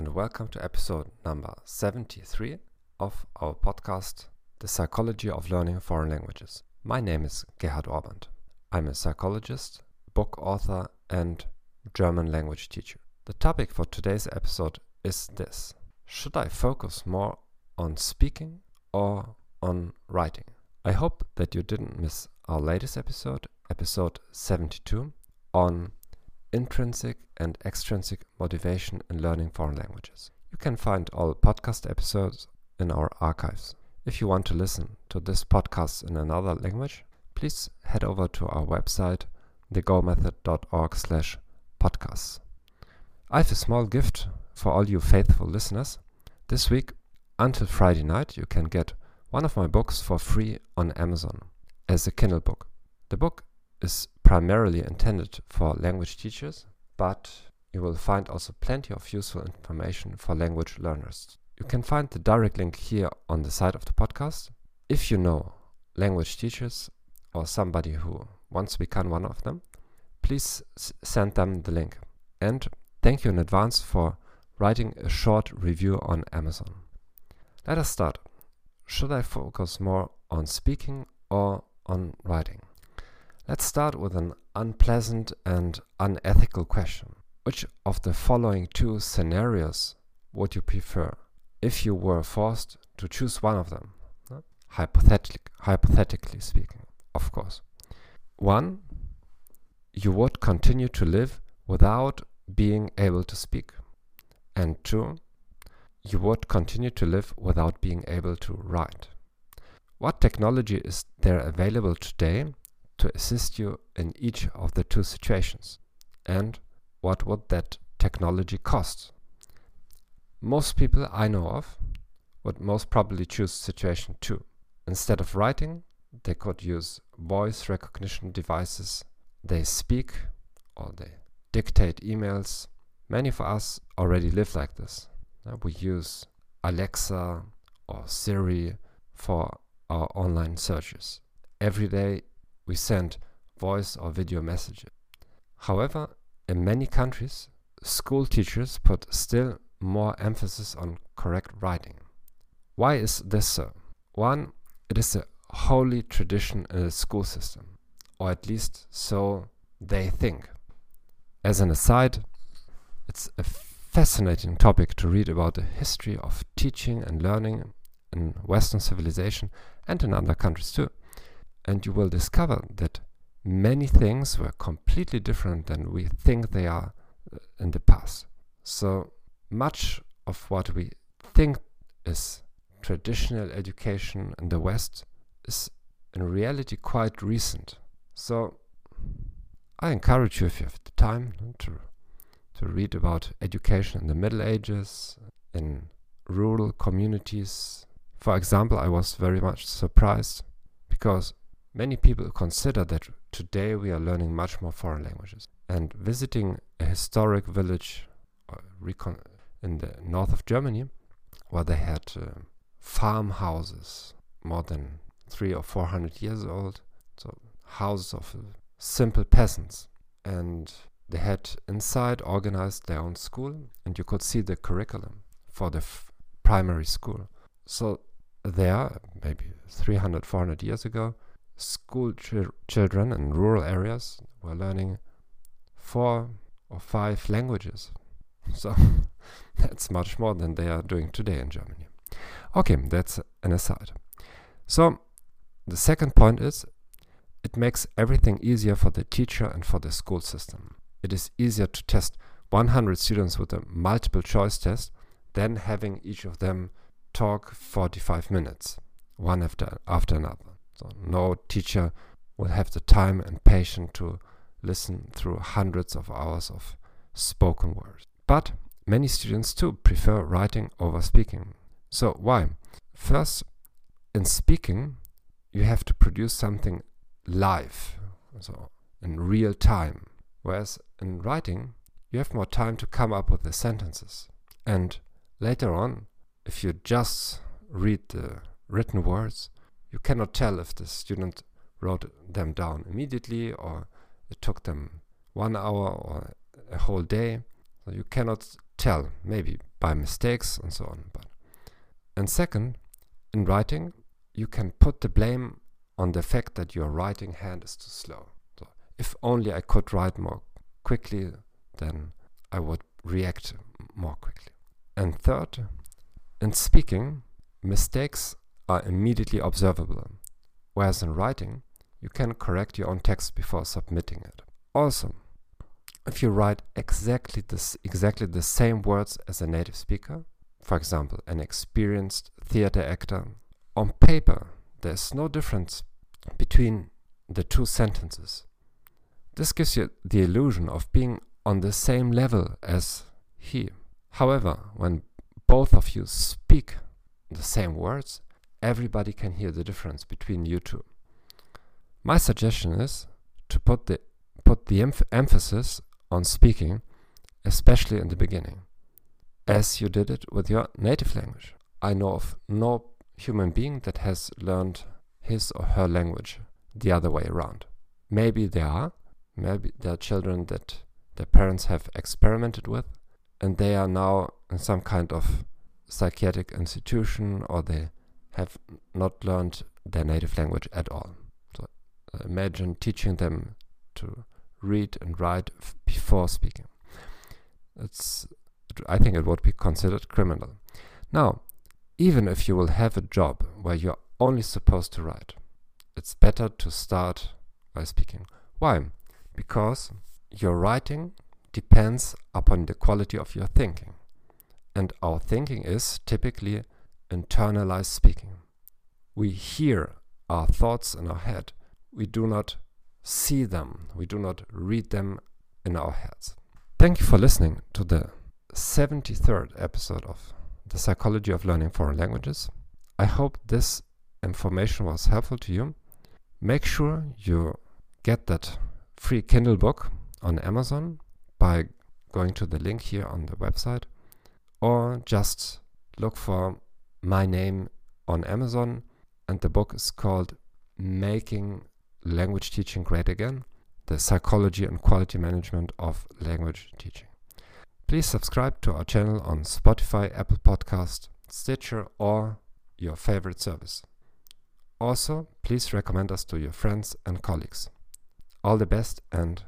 And welcome to episode number 73 of our podcast, The Psychology of Learning Foreign Languages. My name is Gerhard Ohrband. I'm a psychologist, book author, and German language teacher. The topic for today's episode is this Should I focus more on speaking or on writing? I hope that you didn't miss our latest episode, episode 72, on intrinsic and extrinsic motivation in learning foreign languages. You can find all podcast episodes in our archives. If you want to listen to this podcast in another language, please head over to our website thegomethod.org slash podcasts. I have a small gift for all you faithful listeners. This week, until Friday night, you can get one of my books for free on Amazon as a Kindle book. The book is primarily intended for language teachers, but you will find also plenty of useful information for language learners. You can find the direct link here on the side of the podcast. If you know language teachers or somebody who wants to become one of them, please send them the link. And thank you in advance for writing a short review on Amazon. Let us start. Should I focus more on speaking or on writing? Let's start with an unpleasant and unethical question. Which of the following two scenarios would you prefer if you were forced to choose one of them? Hypothetic, hypothetically speaking, of course. One, you would continue to live without being able to speak. And two, you would continue to live without being able to write. What technology is there available today to assist you in each of the two situations? And what would that technology cost? Most people I know of would most probably choose situation 2. Instead of writing, they could use voice recognition devices. They speak or they dictate emails. Many of us already live like this. Uh, we use Alexa or Siri for our online searches. Every day we send voice or video messages. However, in many countries, school teachers put still more emphasis on correct writing. Why is this so? One, it is a holy tradition in the school system, or at least so they think. As an aside, it's a fascinating topic to read about the history of teaching and learning in Western civilization and in other countries too and you will discover that many things were completely different than we think they are uh, in the past. So much of what we think is traditional education in the West is in reality quite recent. So I encourage you, if you have the time, to to read about education in the Middle Ages, in rural communities. For example, I was very much surprised because Many people consider that today we are learning much more foreign languages. And visiting a historic village uh, in the north of Germany, where they had uh, farmhouses more than three or four hundred years old, so houses of uh, simple peasants. And they had inside organized their own school, and you could see the curriculum for the primary school. So there, maybe 300, 400 years ago, school children in rural areas were learning four or five languages. So that's much more than they are doing today in Germany. Okay, that's an aside. So the second point is it makes everything easier for the teacher and for the school system. It is easier to test 100 students with a multiple choice test than having each of them talk 45 minutes, one after, after another. So no teacher will have the time and patience to listen through hundreds of hours of spoken words. But many students too prefer writing over speaking. So why? First, in speaking, you have to produce something live, so in real time. Whereas in writing, you have more time to come up with the sentences. And later on, if you just read the written words, you cannot tell if the student wrote them down immediately or it took them one hour or a whole day. So you cannot tell, maybe by mistakes and so on. But and second, in writing, you can put the blame on the fact that your writing hand is too slow. So if only I could write more quickly, then I would react more quickly. And third, in speaking, mistakes are immediately observable, whereas in writing, you can correct your own text before submitting it. Also, if you write exactly this exactly the same words as a native speaker, for example, an experienced theater actor, on paper there's no difference between the two sentences. This gives you the illusion of being on the same level as he. However, when both of you speak the same words, everybody can hear the difference between you two. My suggestion is to put the put the emph emphasis on speaking, especially in the beginning, as you did it with your native language. I know of no human being that has learned his or her language the other way around. Maybe there are, maybe there are children that their parents have experimented with, and they are now in some kind of psychiatric institution or they have not learned their native language at all. So uh, imagine teaching them to read and write before speaking. It's, I think it would be considered criminal. Now, even if you will have a job where you're only supposed to write, it's better to start by speaking. Why? Because your writing depends upon the quality of your thinking. And our thinking is typically internalized speaking. We hear our thoughts in our head. We do not see them, we do not read them in our heads. Thank you for listening to the 73rd episode of The Psychology of Learning Foreign Languages. I hope this information was helpful to you. Make sure you get that free Kindle book on Amazon by going to the link here on the website or just look for my name on Amazon and the book is called Making Language Teaching Great Again The Psychology and Quality Management of Language Teaching. Please subscribe to our channel on Spotify, Apple Podcast, Stitcher, or your favorite service. Also, please recommend us to your friends and colleagues. All the best and